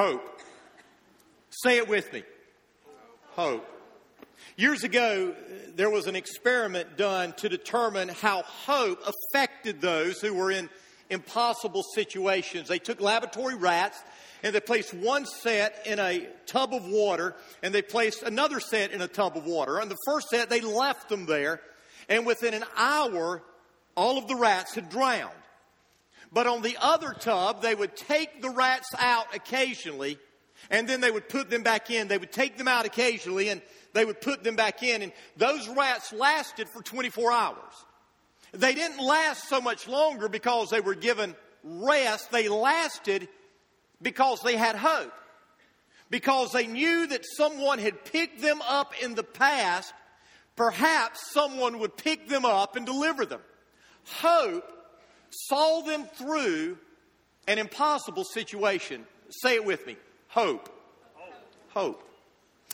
Hope. Say it with me. Hope. Years ago, there was an experiment done to determine how hope affected those who were in impossible situations. They took laboratory rats and they placed one set in a tub of water and they placed another set in a tub of water. On the first set, they left them there and within an hour, all of the rats had drowned. But on the other tub, they would take the rats out occasionally and then they would put them back in. They would take them out occasionally and they would put them back in. And those rats lasted for 24 hours. They didn't last so much longer because they were given rest. They lasted because they had hope. Because they knew that someone had picked them up in the past. Perhaps someone would pick them up and deliver them. Hope saw them through an impossible situation. Say it with me. Hope. Hope.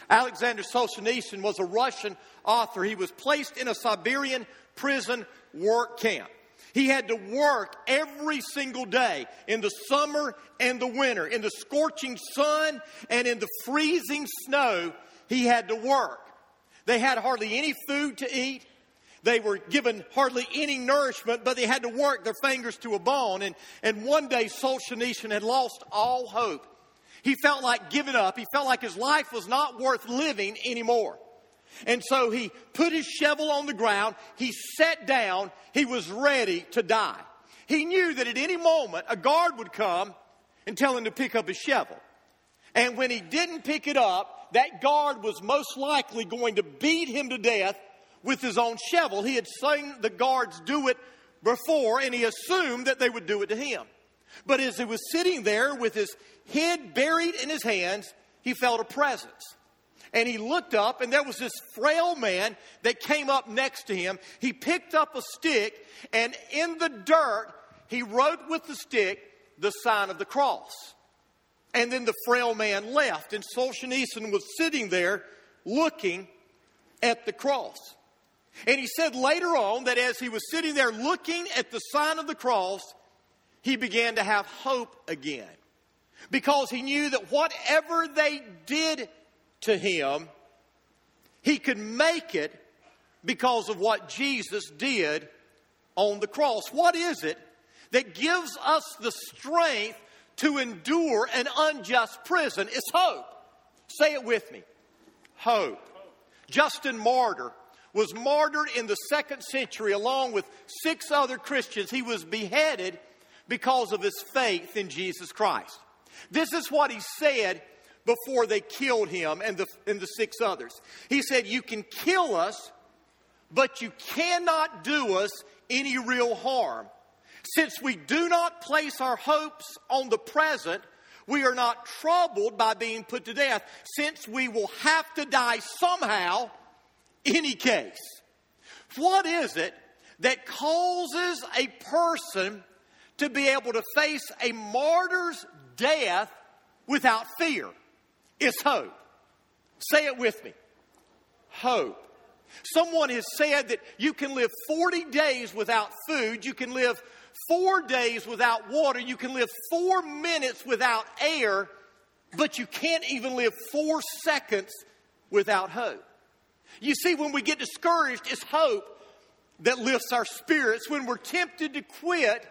Alexander Solzhenitsyn was a Russian author. He was placed in a Siberian prison work camp. He had to work every single day in the summer and the winter, in the scorching sun and in the freezing snow. He had to work. They had hardly any food to eat. They were given hardly any nourishment, but they had to work their fingers to a bone. And, and one day, Solzhenitsyn had lost all hope. He felt like giving up. He felt like his life was not worth living anymore. And so he put his shovel on the ground. He sat down. He was ready to die. He knew that at any moment a guard would come and tell him to pick up his shovel. And when he didn't pick it up, that guard was most likely going to beat him to death with his own shovel. He had seen the guards do it before, and he assumed that they would do it to him. But as he was sitting there with his head buried in his hands, he felt a presence. And he looked up, and there was this frail man that came up next to him. He picked up a stick, and in the dirt, he wrote with the stick the sign of the cross. And then the frail man left, and Solzhenitsyn was sitting there looking at the cross. And he said later on that as he was sitting there looking at the sign of the cross, he began to have hope again because he knew that whatever they did to him, he could make it because of what Jesus did on the cross. What is it that gives us the strength to endure an unjust prison? It's hope. Say it with me hope. Justin Martyr was martyred in the second century along with six other Christians. He was beheaded because of his faith in Jesus Christ. This is what he said before they killed him and the, and the six others. He said, You can kill us, but you cannot do us any real harm. Since we do not place our hopes on the present, we are not troubled by being put to death, since we will have to die somehow, any case. What is it that causes a person to be able to face a martyr's death without fear is hope. Say it with me hope. Someone has said that you can live 40 days without food, you can live four days without water, you can live four minutes without air, but you can't even live four seconds without hope. You see, when we get discouraged, it's hope that lifts our spirits. When we're tempted to quit,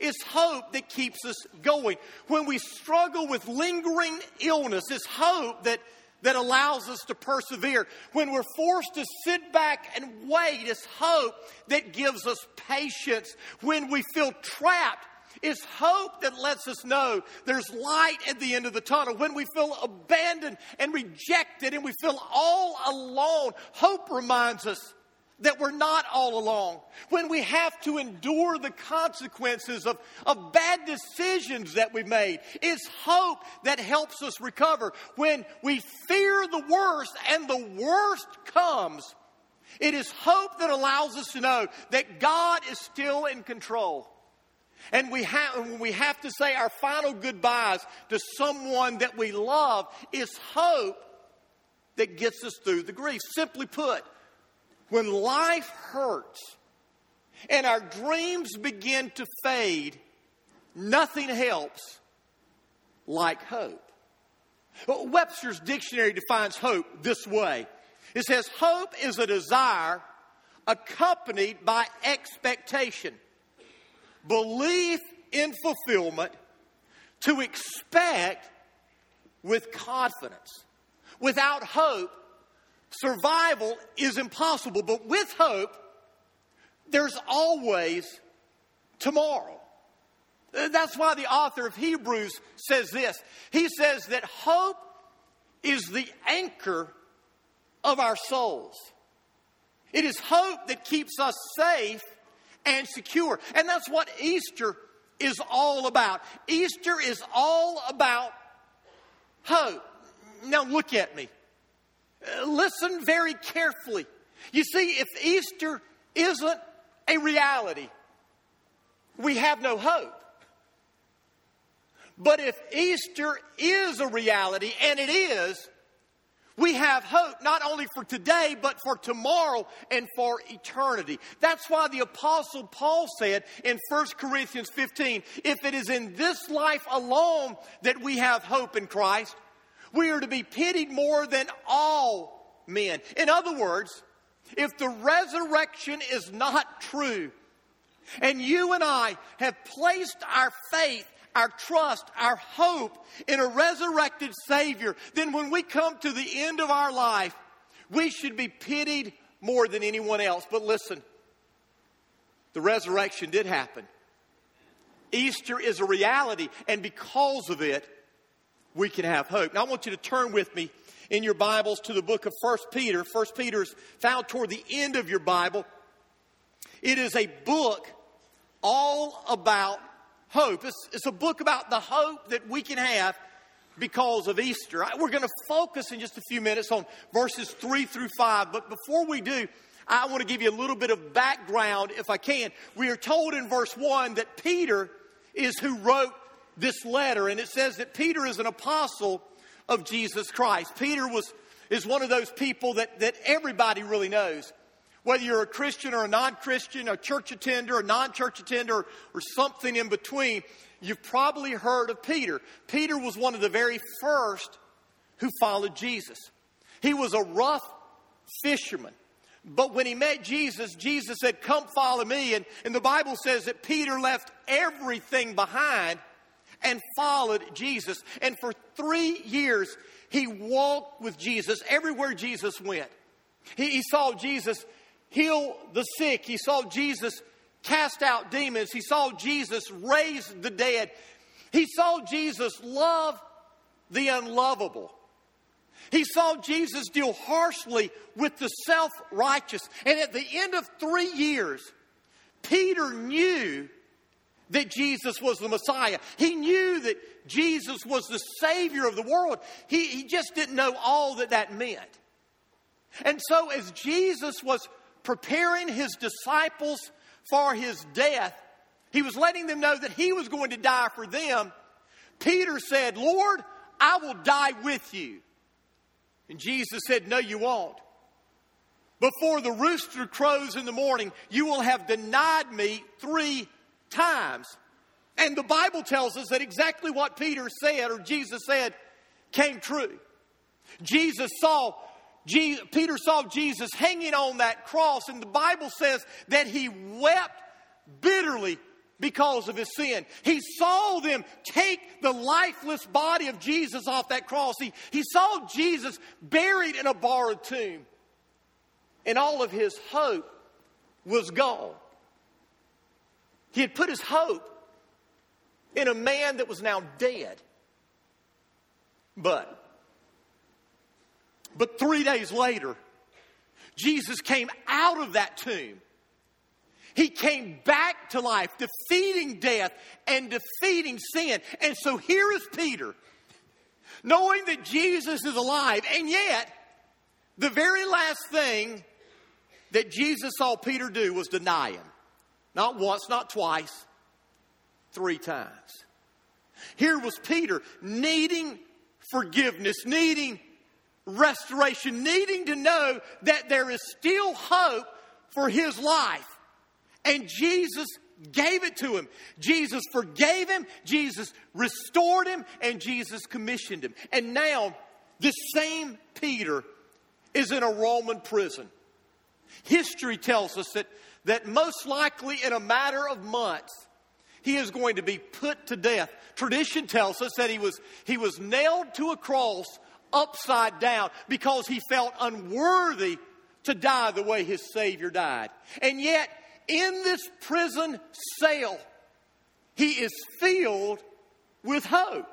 it's hope that keeps us going. When we struggle with lingering illness, it's hope that, that allows us to persevere. When we're forced to sit back and wait, it's hope that gives us patience. When we feel trapped, it's hope that lets us know there's light at the end of the tunnel. When we feel abandoned and rejected and we feel all alone, hope reminds us that we're not all alone, when we have to endure the consequences of, of bad decisions that we've made. It's hope that helps us recover. When we fear the worst and the worst comes, it is hope that allows us to know that God is still in control. And we have, when we have to say our final goodbyes to someone that we love, it's hope that gets us through the grief. Simply put, when life hurts and our dreams begin to fade, nothing helps like hope. Webster's dictionary defines hope this way it says, Hope is a desire accompanied by expectation, belief in fulfillment, to expect with confidence. Without hope, survival is impossible, but with hope, there's always tomorrow. That's why the author of Hebrews says this. He says that hope is the anchor of our souls. It is hope that keeps us safe and secure. And that's what Easter is all about. Easter is all about hope. Now look at me. Uh, listen very carefully. You see, if Easter isn't a reality, we have no hope. But if Easter is a reality, and it is, we have hope not only for today, but for tomorrow and for eternity. That's why the Apostle Paul said in 1 Corinthians 15 if it is in this life alone that we have hope in Christ, we are to be pitied more than all men. In other words, if the resurrection is not true, and you and I have placed our faith our trust, our hope in a resurrected Savior, then when we come to the end of our life, we should be pitied more than anyone else. But listen, the resurrection did happen. Easter is a reality, and because of it, we can have hope. Now, I want you to turn with me in your Bibles to the book of 1 Peter. 1 Peter is found toward the end of your Bible. It is a book all about hope. It's, it's a book about the hope that we can have because of Easter. We're going to focus in just a few minutes on verses 3 through 5. But before we do, I want to give you a little bit of background if I can. We are told in verse 1 that Peter is who wrote this letter, and it says that Peter is an apostle of Jesus Christ. Peter was is one of those people that, that everybody really knows. Whether you're a Christian or a non Christian, a church attender, a non church attender, or something in between, you've probably heard of Peter. Peter was one of the very first who followed Jesus. He was a rough fisherman. But when he met Jesus, Jesus said, Come follow me. And, and the Bible says that Peter left everything behind and followed Jesus. And for three years, he walked with Jesus everywhere Jesus went. He, he saw Jesus heal the sick. He saw Jesus cast out demons. He saw Jesus raise the dead. He saw Jesus love the unlovable. He saw Jesus deal harshly with the self righteous. And at the end of three years, Peter knew that Jesus was the Messiah. He knew that Jesus was the Savior of the world. He, he just didn't know all that that meant. And so, as Jesus was preparing his disciples for his death, he was letting them know that he was going to die for them. Peter said, Lord, I will die with you. And Jesus said, No, you won't. Before the rooster crows in the morning, you will have denied me three times. And the Bible tells us that exactly what Peter said or Jesus said came true. Jesus saw Peter saw Jesus hanging on that cross, and the Bible says that he wept bitterly because of his sin. He saw them take the lifeless body of Jesus off that cross. He, he saw Jesus buried in a borrowed tomb, and all of his hope was gone. He had put his hope in a man that was now dead. But but three days later, Jesus came out of that tomb. He came back to life, defeating death and defeating sin. And so here is Peter, knowing that Jesus is alive, and yet the very last thing that Jesus saw Peter do was deny him. Not once, not twice, three times. Here was Peter needing forgiveness, needing restoration, needing to know that there is still hope for his life. And Jesus gave it to him. Jesus forgave him, Jesus restored him, and Jesus commissioned him. And now, this same Peter is in a Roman prison. History tells us that, that most likely in a matter of months, he is going to be put to death. Tradition tells us that he was, he was nailed to a cross upside down because he felt unworthy to die the way his Savior died. And yet, in this prison cell, he is filled with hope.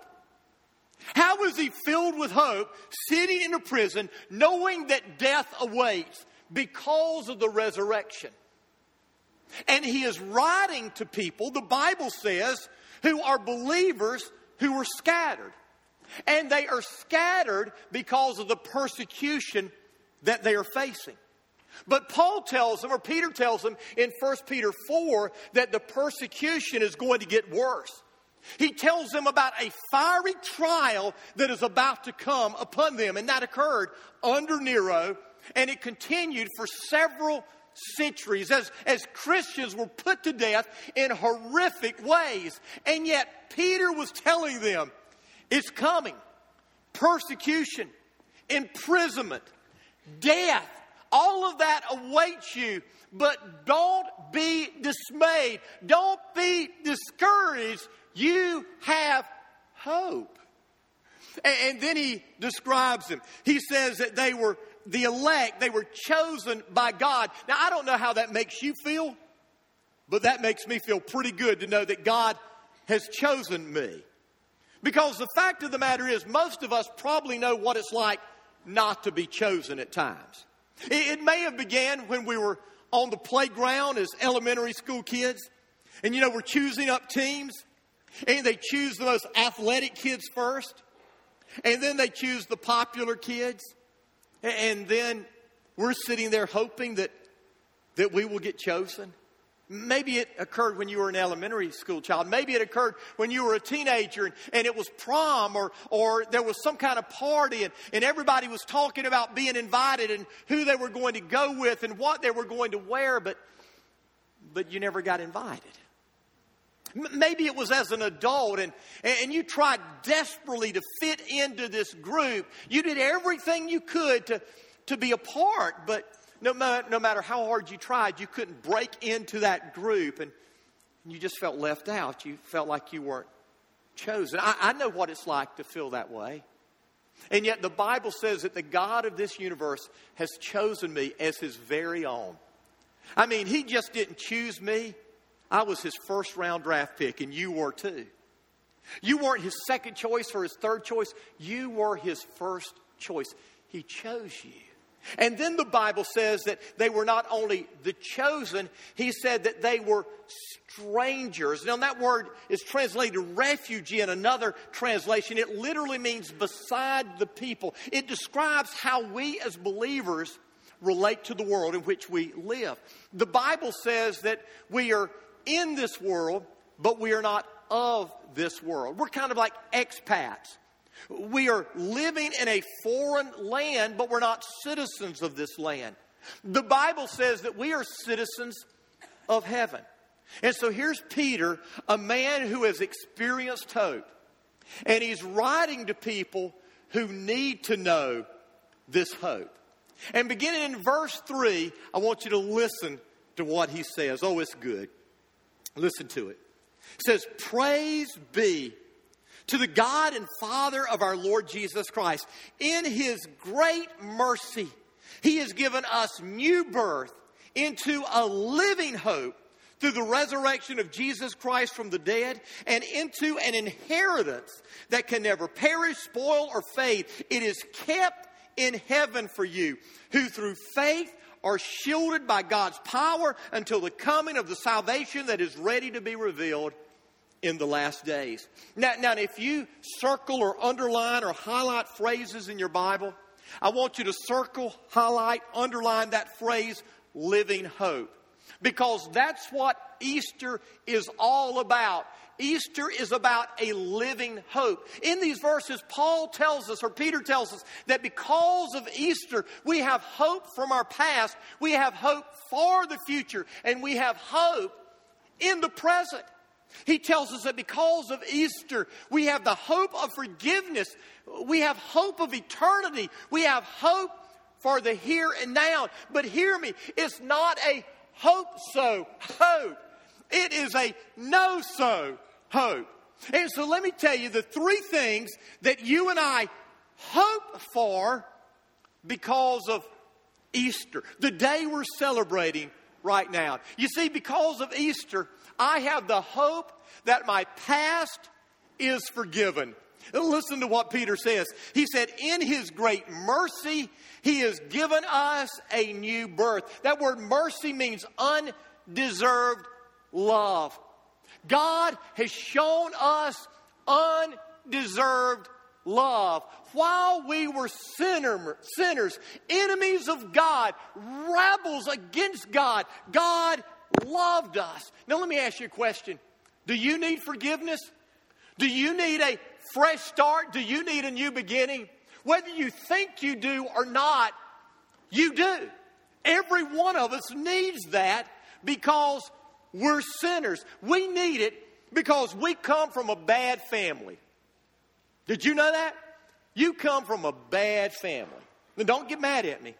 How was he filled with hope sitting in a prison knowing that death awaits because of the resurrection? And he is writing to people, the Bible says, who are believers who were scattered. And they are scattered because of the persecution that they are facing. But Paul tells them, or Peter tells them in 1 Peter 4, that the persecution is going to get worse. He tells them about a fiery trial that is about to come upon them, and that occurred under Nero, and it continued for several centuries as, as Christians were put to death in horrific ways. And yet, Peter was telling them, it's coming persecution, imprisonment, death. All of that awaits you, but don't be dismayed. Don't be discouraged. You have hope. And, then he describes them. He says that they were the elect, they were chosen by God. Now, I don't know how that makes you feel, but that makes me feel pretty good to know that God has chosen me. Because the fact of the matter is, most of us probably know what it's like not to be chosen at times. It, may have began when we were on the playground as elementary school kids. And you know, we're choosing up teams. And they choose the most athletic kids first. And then they choose the popular kids. And then we're sitting there hoping that, that we will get chosen. Maybe it occurred when you were an elementary school child. Maybe it occurred when you were a teenager and, and it was prom or, or there was some kind of party and, and everybody was talking about being invited and who they were going to go with and what they were going to wear, but, but you never got invited. Maybe it was as an adult and, and you tried desperately to fit into this group. You did everything you could to, to be a part, but no, no matter how hard you tried, you couldn't break into that group and you just felt left out. You felt like you weren't chosen. I, I know what it's like to feel that way. And yet the Bible says that the God of this universe has chosen me as his very own. I mean, he just didn't choose me. I was his first round draft pick, and you were too. You weren't his second choice or his third choice. You were his first choice. He chose you. And then the Bible says that they were not only the chosen, he said that they were strangers. Now, that word is translated refugee in another translation. It literally means beside the people. It describes how we as believers relate to the world in which we live. The Bible says that we are in this world, but we are not of this world. We're kind of like expats. We are living in a foreign land, but we're not citizens of this land. The Bible says that we are citizens of heaven. And so here's Peter, a man who has experienced hope. And he's writing to people who need to know this hope. And beginning in verse 3, I want you to listen to what he says. Oh, it's good. Listen to it. It says, Praise be to the God and Father of our Lord Jesus Christ. In his great mercy, he has given us new birth into a living hope through the resurrection of Jesus Christ from the dead and into an inheritance that can never perish, spoil, or fade. It is kept in heaven for you, who through faith are shielded by God's power until the coming of the salvation that is ready to be revealed in the last days. Now, now, if you circle or underline or highlight phrases in your Bible, I want you to circle, highlight, underline that phrase, living hope. Because that's what Easter is all about. Easter is about a living hope. In these verses, Paul tells us, or Peter tells us, that because of Easter, we have hope from our past, we have hope for the future, and we have hope in the present. He tells us that because of Easter, we have the hope of forgiveness. We have hope of eternity. We have hope for the here and now. But hear me, it's not a hope so hope. It is a no so hope. And so let me tell you the three things that you and I hope for because of Easter, the day we're celebrating right now. You see, because of Easter, I have the hope that my past is forgiven. Listen to what Peter says. He said, In his great mercy, he has given us a new birth. That word mercy means undeserved love. God has shown us undeserved love. While we were sinner, sinners, enemies of God, rebels against God, God loved us. Now, let me ask you a question Do you need forgiveness? Do you need a fresh start? Do you need a new beginning? Whether you think you do or not, you do. Every one of us needs that because we're sinners. We need it because we come from a bad family. Did you know that? You come from a bad family. Now, don't get mad at me.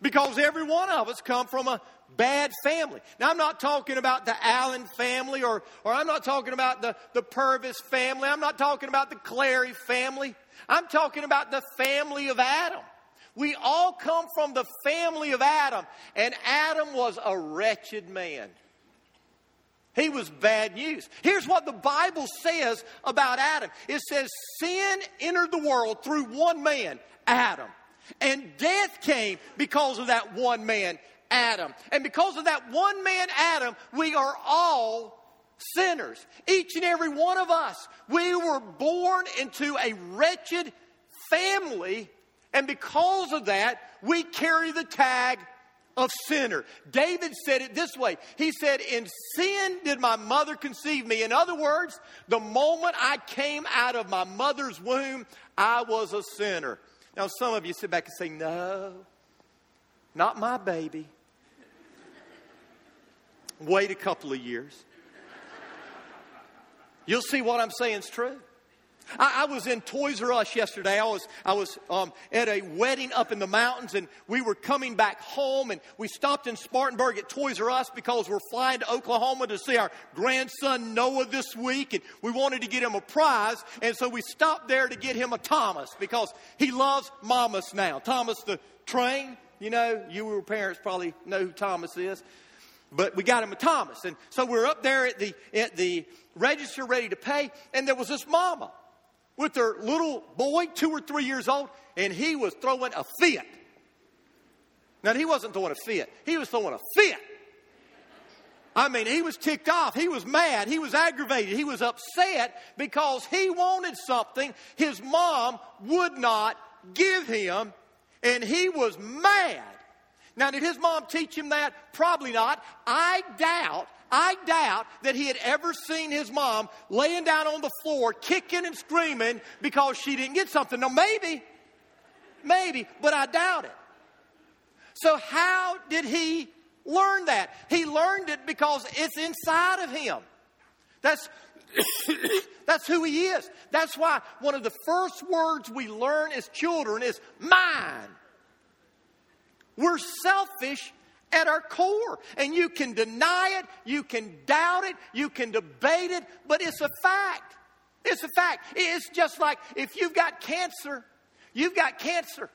Because every one of us come from a bad family. Now, I'm not talking about the Allen family or, or I'm not talking about the, the Purvis family. I'm not talking about the Clary family. I'm talking about the family of Adam. We all come from the family of Adam, and Adam was a wretched man. He was bad news. Here's what the Bible says about Adam it says, Sin entered the world through one man, Adam. And death came because of that one man, Adam. And because of that one man, Adam, we are all sinners. Each and every one of us. We were born into a wretched family. And because of that, we carry the tag of sinner. David said it this way He said, In sin did my mother conceive me. In other words, the moment I came out of my mother's womb, I was a sinner. Now, some of you sit back and say, No, not my baby. Wait a couple of years. You'll see what I'm saying is true. I, I, was in Toys R Us yesterday. I was, I was um, at a wedding up in the mountains, and we were coming back home, and we stopped in Spartanburg at Toys R Us because we're flying to Oklahoma to see our grandson Noah this week, and we wanted to get him a prize, and so we stopped there to get him a Thomas because he loves Mamas now. Thomas the train, you know, you were parents probably know who Thomas is but we got him a Thomas. And so we're up there at the, at the register ready to pay, and there was this mama with her little boy, two or three years old, and he was throwing a fit. Now, he wasn't throwing a fit, he was throwing a fit. I mean, he was ticked off. He was mad. He was aggravated. He was upset because he wanted something his mom would not give him, and he was mad. Now, did his mom teach him that? Probably not. I doubt I doubt that he had ever seen his mom laying down on the floor, kicking and screaming because she didn't get something. Now, maybe, maybe, but I doubt it. So, how did he learn that? He learned it because it's inside of him. That's, that's who he is. That's why one of the first words we learn as children is mine. We're selfish at our core. And you can deny it, you can doubt it, you can debate it, but it's a fact. It's a fact. It's just like if you've got cancer, you've got cancer.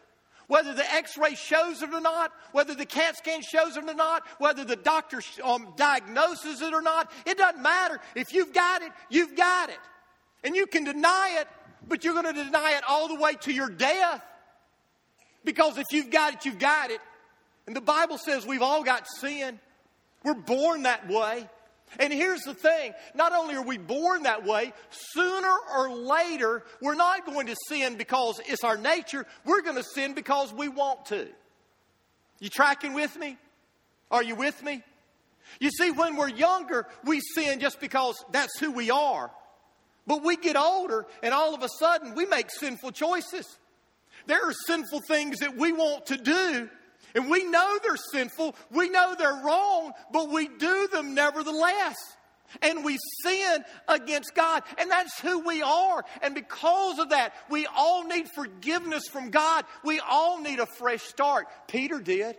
Whether the x ray shows it or not, whether the CAT scan shows it or not, whether the doctor um, diagnoses it or not, it doesn't matter. If you've got it, you've got it. And you can deny it, but you're going to deny it all the way to your death. Because if you've got it, you've got it. And the Bible says we've all got sin. We're born that way. And here's the thing not only are we born that way, sooner or later, we're not going to sin because it's our nature. We're going to sin because we want to. You tracking with me? Are you with me? You see, when we're younger, we sin just because that's who we are. But we get older, and all of a sudden, we make sinful choices. There are sinful things that we want to do, And we know they're sinful, we know they're wrong, but we do them nevertheless. And we sin against God. And that's who we are. And because of that, we all need forgiveness from God. We all need a fresh start. Peter did.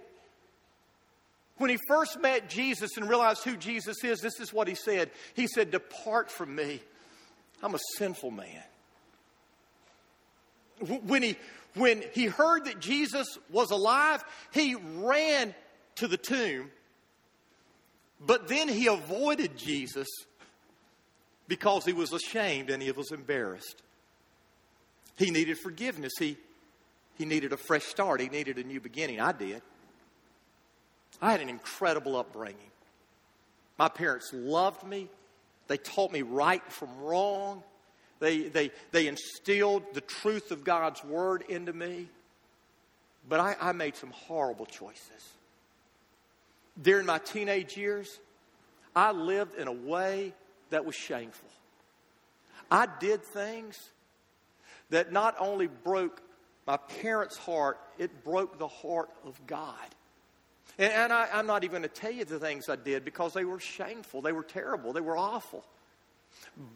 When he first met Jesus and realized who Jesus is, this is what he said. He said, Depart from me. I'm a sinful man. When he, when he heard that Jesus was alive, he ran to the tomb, but then he avoided Jesus because he was ashamed and he was embarrassed. He needed forgiveness. He, he needed a fresh start. He needed a new beginning. I did. I had an incredible upbringing. My parents loved me. They taught me right from wrong. They, they, they instilled the truth of God's word into me. But I, I made some horrible choices. During my teenage years, I lived in a way that was shameful. I did things that not only broke my parents' heart, it broke the heart of God. And, and I, I'm not even going to tell you the things I did because they were shameful, they were terrible, they were awful.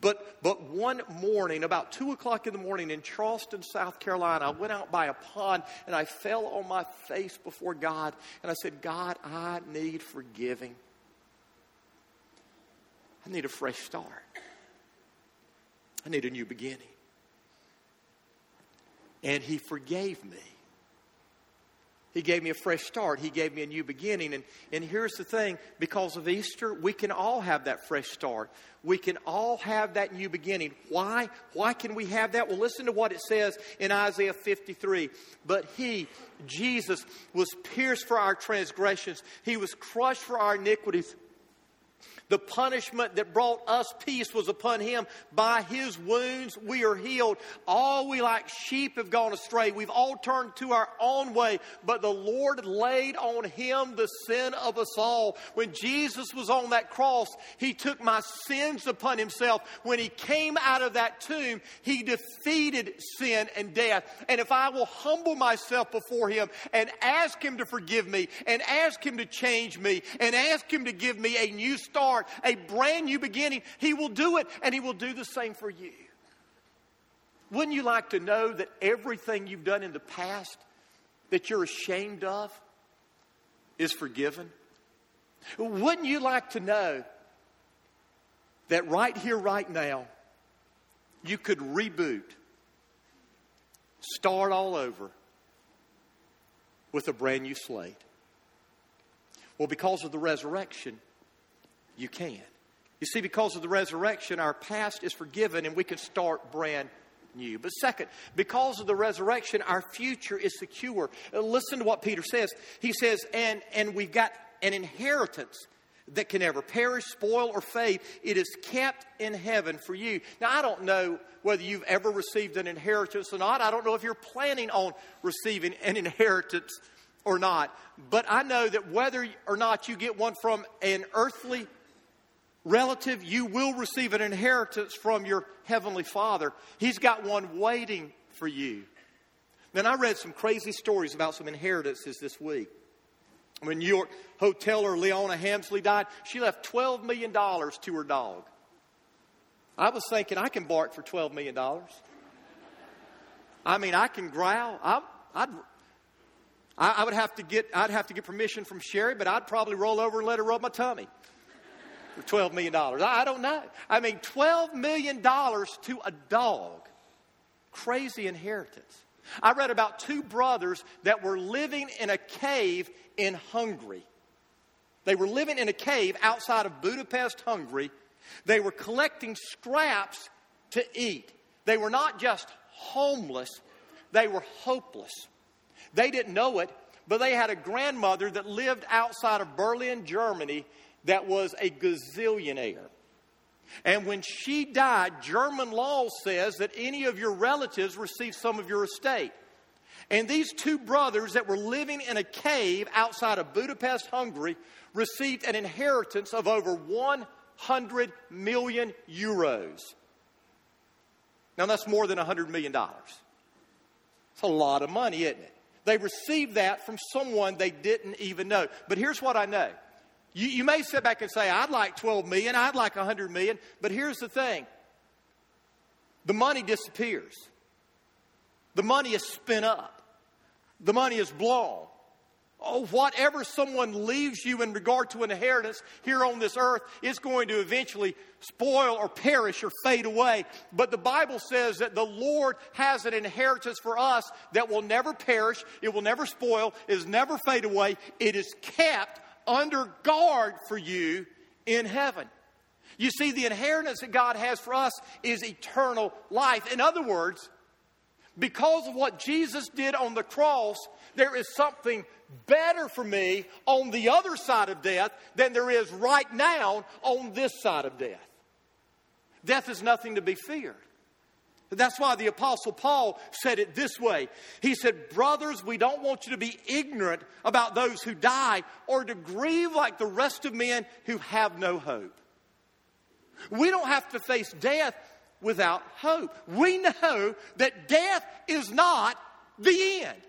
But, but one morning, about 2 o'clock in the morning in Charleston, South Carolina, I went out by a pond and I fell on my face before God and I said, God, I need forgiving. I need a fresh start. I need a new beginning. And He forgave me. He gave me a fresh start. He gave me a new beginning. And, and here's the thing because of Easter, we can all have that fresh start. We can all have that new beginning. Why? Why can we have that? Well, listen to what it says in Isaiah 53. But He, Jesus, was pierced for our transgressions, He was crushed for our iniquities. The punishment that brought us peace was upon him. By his wounds we are healed. All we like sheep have gone astray. We've all turned to our own way, but the Lord laid on him the sin of us all. When Jesus was on that cross, he took my sins upon himself. When he came out of that tomb, he defeated sin and death. And if I will humble myself before him and ask him to forgive me and ask him to change me and ask him to give me a new start, start, a brand new beginning, He will do it and He will do the same for you. Wouldn't you like to know that everything you've done in the past that you're ashamed of is forgiven? Wouldn't you like to know that right here, right now, you could reboot, start all over with a brand new slate? Well, because of the resurrection, you can. You see, because of the resurrection, our past is forgiven and we can start brand new. But second, because of the resurrection, our future is secure. Uh, listen to what Peter says. He says, and, and we've got an inheritance that can never perish, spoil, or fade. It is kept in heaven for you. Now, I don't know whether you've ever received an inheritance or not. I don't know if you're planning on receiving an inheritance or not. But I know that whether or not you get one from an earthly relative, you will receive an inheritance from your heavenly Father. He's got one waiting for you. Then I read some crazy stories about some inheritances this week. When New York hoteler Leona Helmsley died, she left $12 million to her dog. I was thinking I can bark for $12 million. I mean, I can growl. I, I'd, I would have to get, I'd have to get permission from Sherry, but I'd probably roll over and let her rub my tummy $12 million. I don't know. I mean, $12 million to a dog. Crazy inheritance. I read about two brothers that were living in a cave in Hungary. They were living in a cave outside of Budapest, Hungary. They were collecting scraps to eat. They were not just homeless, they were hopeless. They didn't know it, but they had a grandmother that lived outside of Berlin, Germany, that was a gazillionaire. And when she died, German law says that any of your relatives receive some of your estate. And these two brothers that were living in a cave outside of Budapest, Hungary, received an inheritance of over 100 million euros. Now, that's more than $100 million. It's a lot of money, isn't it? They received that from someone they didn't even know. But here's what I know. You, you may sit back and say, I'd like 12 million, I'd like 100 million, but here's the thing the money disappears, the money is spent up, the money is blown. Oh, whatever someone leaves you in regard to an inheritance here on this earth is going to eventually spoil or perish or fade away. But the Bible says that the Lord has an inheritance for us that will never perish, it will never spoil, it is never fade away. It is kept under guard for you in heaven. You see, the inheritance that God has for us is eternal life. In other words, because of what Jesus did on the cross, there is something better for me on the other side of death than there is right now on this side of death. Death is nothing to be feared. That's why the Apostle Paul said it this way. He said, Brothers, we don't want you to be ignorant about those who die or to grieve like the rest of men who have no hope. We don't have to face death without hope. We know that death is not the end.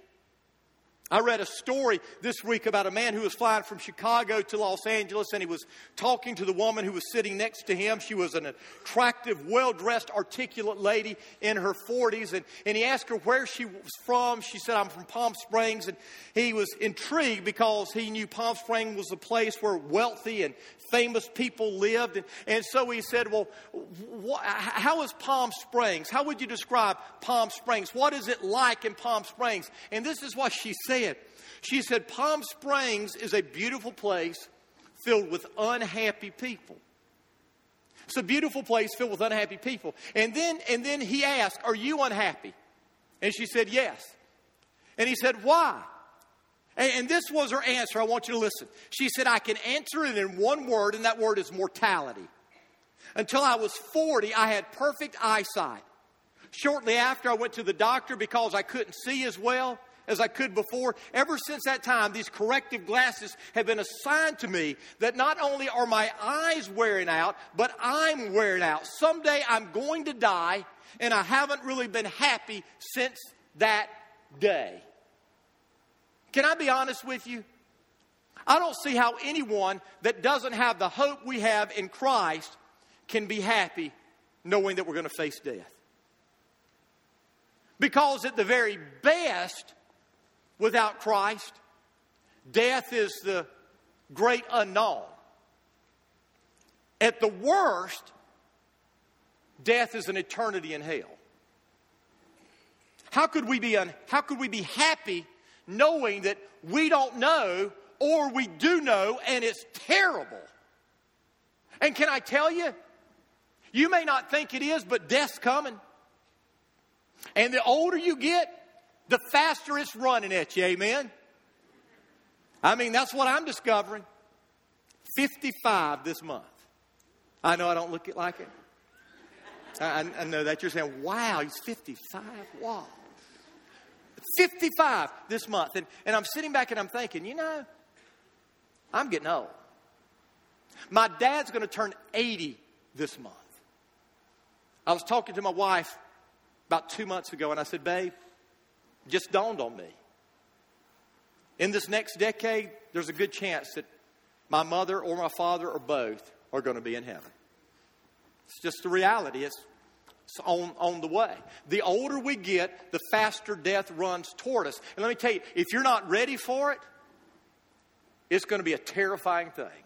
I read a story this week about a man who was flying from Chicago to Los Angeles and he was talking to the woman who was sitting next to him. She was an attractive, well dressed, articulate lady in her 40s. And, and he asked her where she was from. She said, I'm from Palm Springs. And he was intrigued because he knew Palm Springs was a place where wealthy and famous people lived. And, and so he said, Well, wh- how is Palm Springs? How would you describe Palm Springs? What is it like in Palm Springs? And this is what she said She said, Palm Springs is a beautiful place filled with unhappy people. It's a beautiful place filled with unhappy people. And then, and then he asked, Are you unhappy? And she said, Yes. And he said, Why? And, and this was her answer. I want you to listen. She said, I can answer it in one word, and that word is mortality. Until I was 40, I had perfect eyesight. Shortly after, I went to the doctor because I couldn't see as well as I could before. Ever since that time, these corrective glasses have been assigned to me that not only are my eyes wearing out, but I'm wearing out. Someday I'm going to die, and I haven't really been happy since that day. Can I be honest with you? I don't see how anyone that doesn't have the hope we have in Christ can be happy knowing that we're going to face death. Because at the very best, without Christ. Death is the great unknown. At the worst, death is an eternity in hell. How could we be, un- how could we be happy knowing that we don't know or we do know and it's terrible? And can I tell you, you may not think it is, but death's coming. And the older you get, the faster it's running at you. Amen? I mean, that's what I'm discovering. 55 this month. I know I don't look it like it. I, I know that you're saying, wow, he's 55. Wow. 55 this month. And, and I'm sitting back and I'm thinking, you know, I'm getting old. My dad's going to turn 80 this month. I was talking to my wife about two months ago and I said, babe, just dawned on me. In this next decade, there's a good chance that my mother or my father or both are going to be in heaven. It's just the reality. It's, it's on, on the way. The older we get, the faster death runs toward us. And let me tell you, if you're not ready for it, it's going to be a terrifying thing.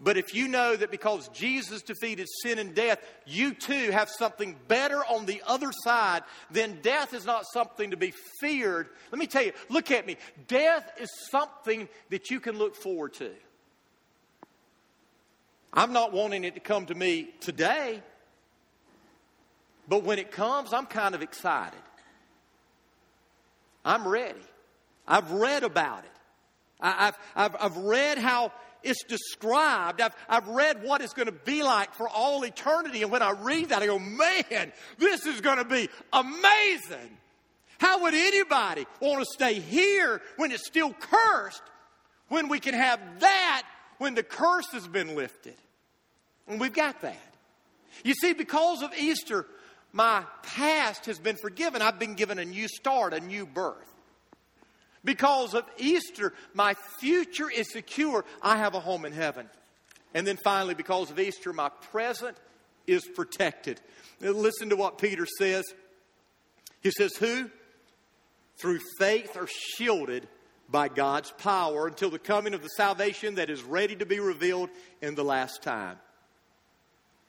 But if you know that because Jesus defeated sin and death, you too have something better on the other side, then death is not something to be feared. Let me tell you, look at me. Death is something that you can look forward to. I'm not wanting it to come to me today, but when it comes, I'm kind of excited. I'm ready. I've read about it. I've, I've, I've read how it's described. I've, I've read what it's going to be like for all eternity. And when I read that, I go, man, this is going to be amazing. How would anybody want to stay here when it's still cursed when we can have that when the curse has been lifted? And we've got that. You see, because of Easter, my past has been forgiven. I've been given a new start, a new birth. Because of Easter, my future is secure. I have a home in heaven. And then finally, because of Easter, my present is protected. Now, listen to what Peter says. He says, Who? Through faith are shielded by God's power until the coming of the salvation that is ready to be revealed in the last time.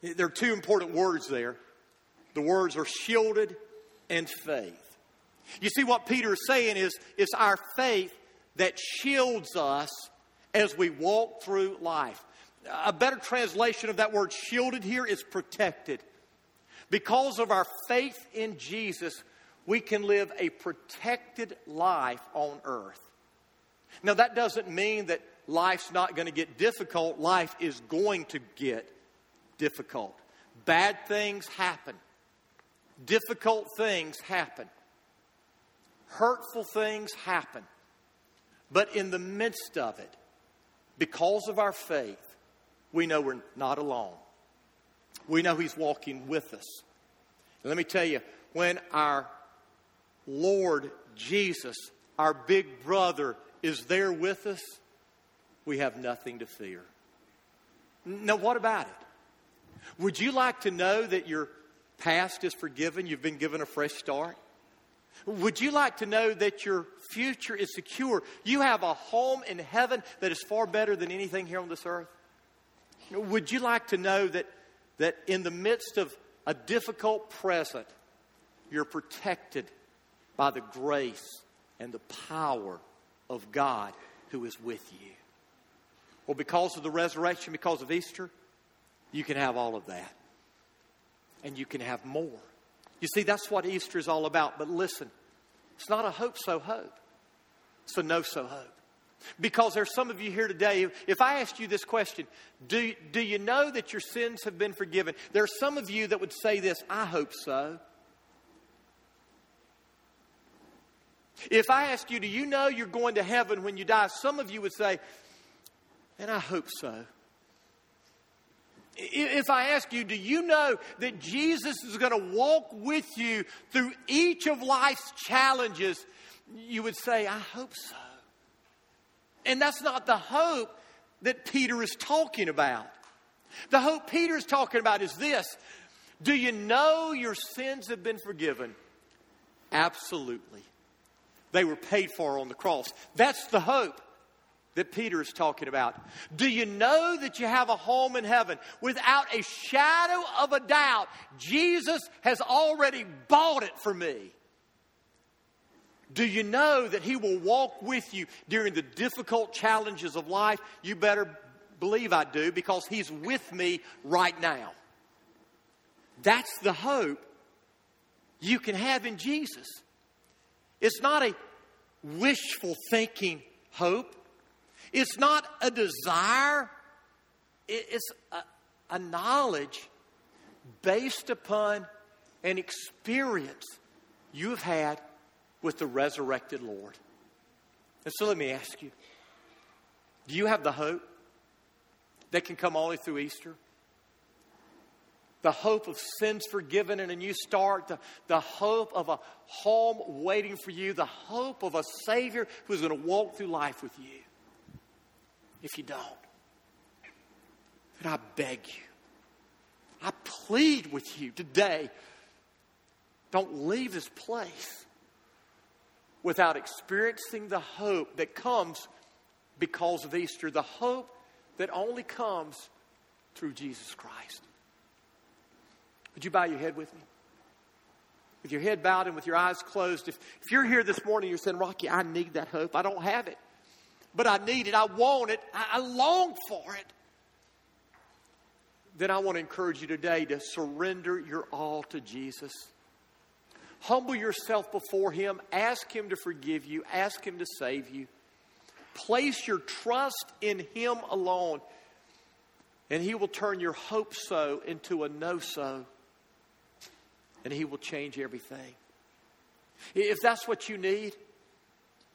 There are two important words there. The words are shielded and faith. You see, what Peter is saying is it's our faith that shields us as we walk through life. A better translation of that word shielded here is protected. Because of our faith in Jesus, we can live a protected life on earth. Now, that doesn't mean that life's not going to get difficult. Life is going to get difficult. Bad things happen, difficult things happen, hurtful things happen. But in the midst of it, because of our faith, we know we're not alone. We know He's walking with us. And let me tell you, when our Lord Jesus, our big brother, is there with us, we have nothing to fear. Now, what about it? Would you like to know that your past is forgiven? You've been given a fresh start? Would you like to know that your future is secure? You have a home in heaven that is far better than anything here on this earth? Would you like to know that, that in the midst of a difficult present, you're protected by the grace and the power of God who is with you? Well, because of the resurrection, because of Easter, you can have all of that. And you can have more. You see, that's what Easter is all about. But listen, it's not a hope so hope, it's a know so hope. Because there's some of you here today, if I asked you this question, do, do you know that your sins have been forgiven? There are some of you that would say this, I hope so. If I asked you, do you know you're going to heaven when you die? Some of you would say, and I hope so. If I ask you, do you know that Jesus is going to walk with you through each of life's challenges? You would say, I hope so. And that's not the hope that Peter is talking about. The hope Peter is talking about is this Do you know your sins have been forgiven? Absolutely. They were paid for on the cross. That's the hope that Peter is talking about. Do you know that you have a home in heaven? Without a shadow of a doubt, Jesus has already bought it for me. Do you know that He will walk with you during the difficult challenges of life? You better believe I do because He's with me right now. That's the hope you can have in Jesus. It's not a wishful thinking hope, it's not a desire, it's a, a knowledge based upon an experience you've had with the resurrected Lord. And so let me ask you do you have the hope that can come only through Easter? The hope of sins forgiven and a new start, the, the hope of a home waiting for you, the hope of a Savior who's going to walk through life with you. If you don't, then I beg you, I plead with you today don't leave this place without experiencing the hope that comes because of Easter, the hope that only comes through Jesus Christ. Would you bow your head with me? With your head bowed and with your eyes closed, if, if you're here this morning, you're saying, Rocky, I need that hope. I don't have it, but I need it. I want it. I, I long for it. Then I want to encourage you today to surrender your all to Jesus. Humble yourself before Him. Ask Him to forgive you. Ask Him to save you. Place your trust in Him alone, and He will turn your hope so into a know so, and He will change everything. If that's what you need,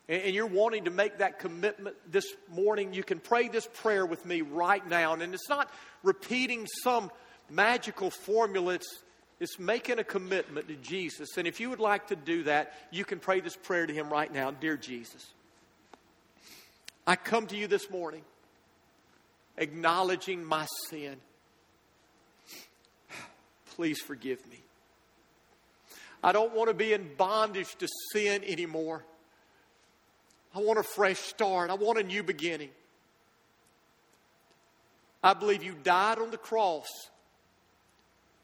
and you're wanting to make that commitment this morning, you can pray this prayer with me right now. And it's not repeating some magical formula, it's It's making a commitment to Jesus. And if you would like to do that, you can pray this prayer to Him right now Dear Jesus, I come to you this morning acknowledging my sin. Please forgive me. I don't want to be in bondage to sin anymore. I want a fresh start. I want a new beginning. I believe you died on the cross.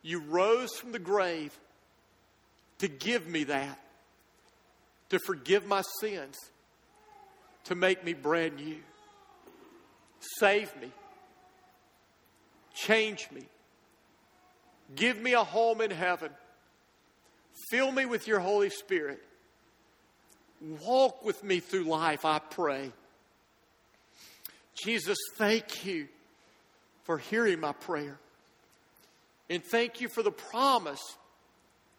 You rose from the grave to give me that, to forgive my sins, to make me brand new. Save me. Change me. Give me a home in heaven. Fill me with your Holy Spirit. Walk with me through life, I pray. Jesus, thank you for hearing my prayer. And thank you for the promise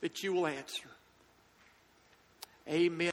that you will answer. Amen.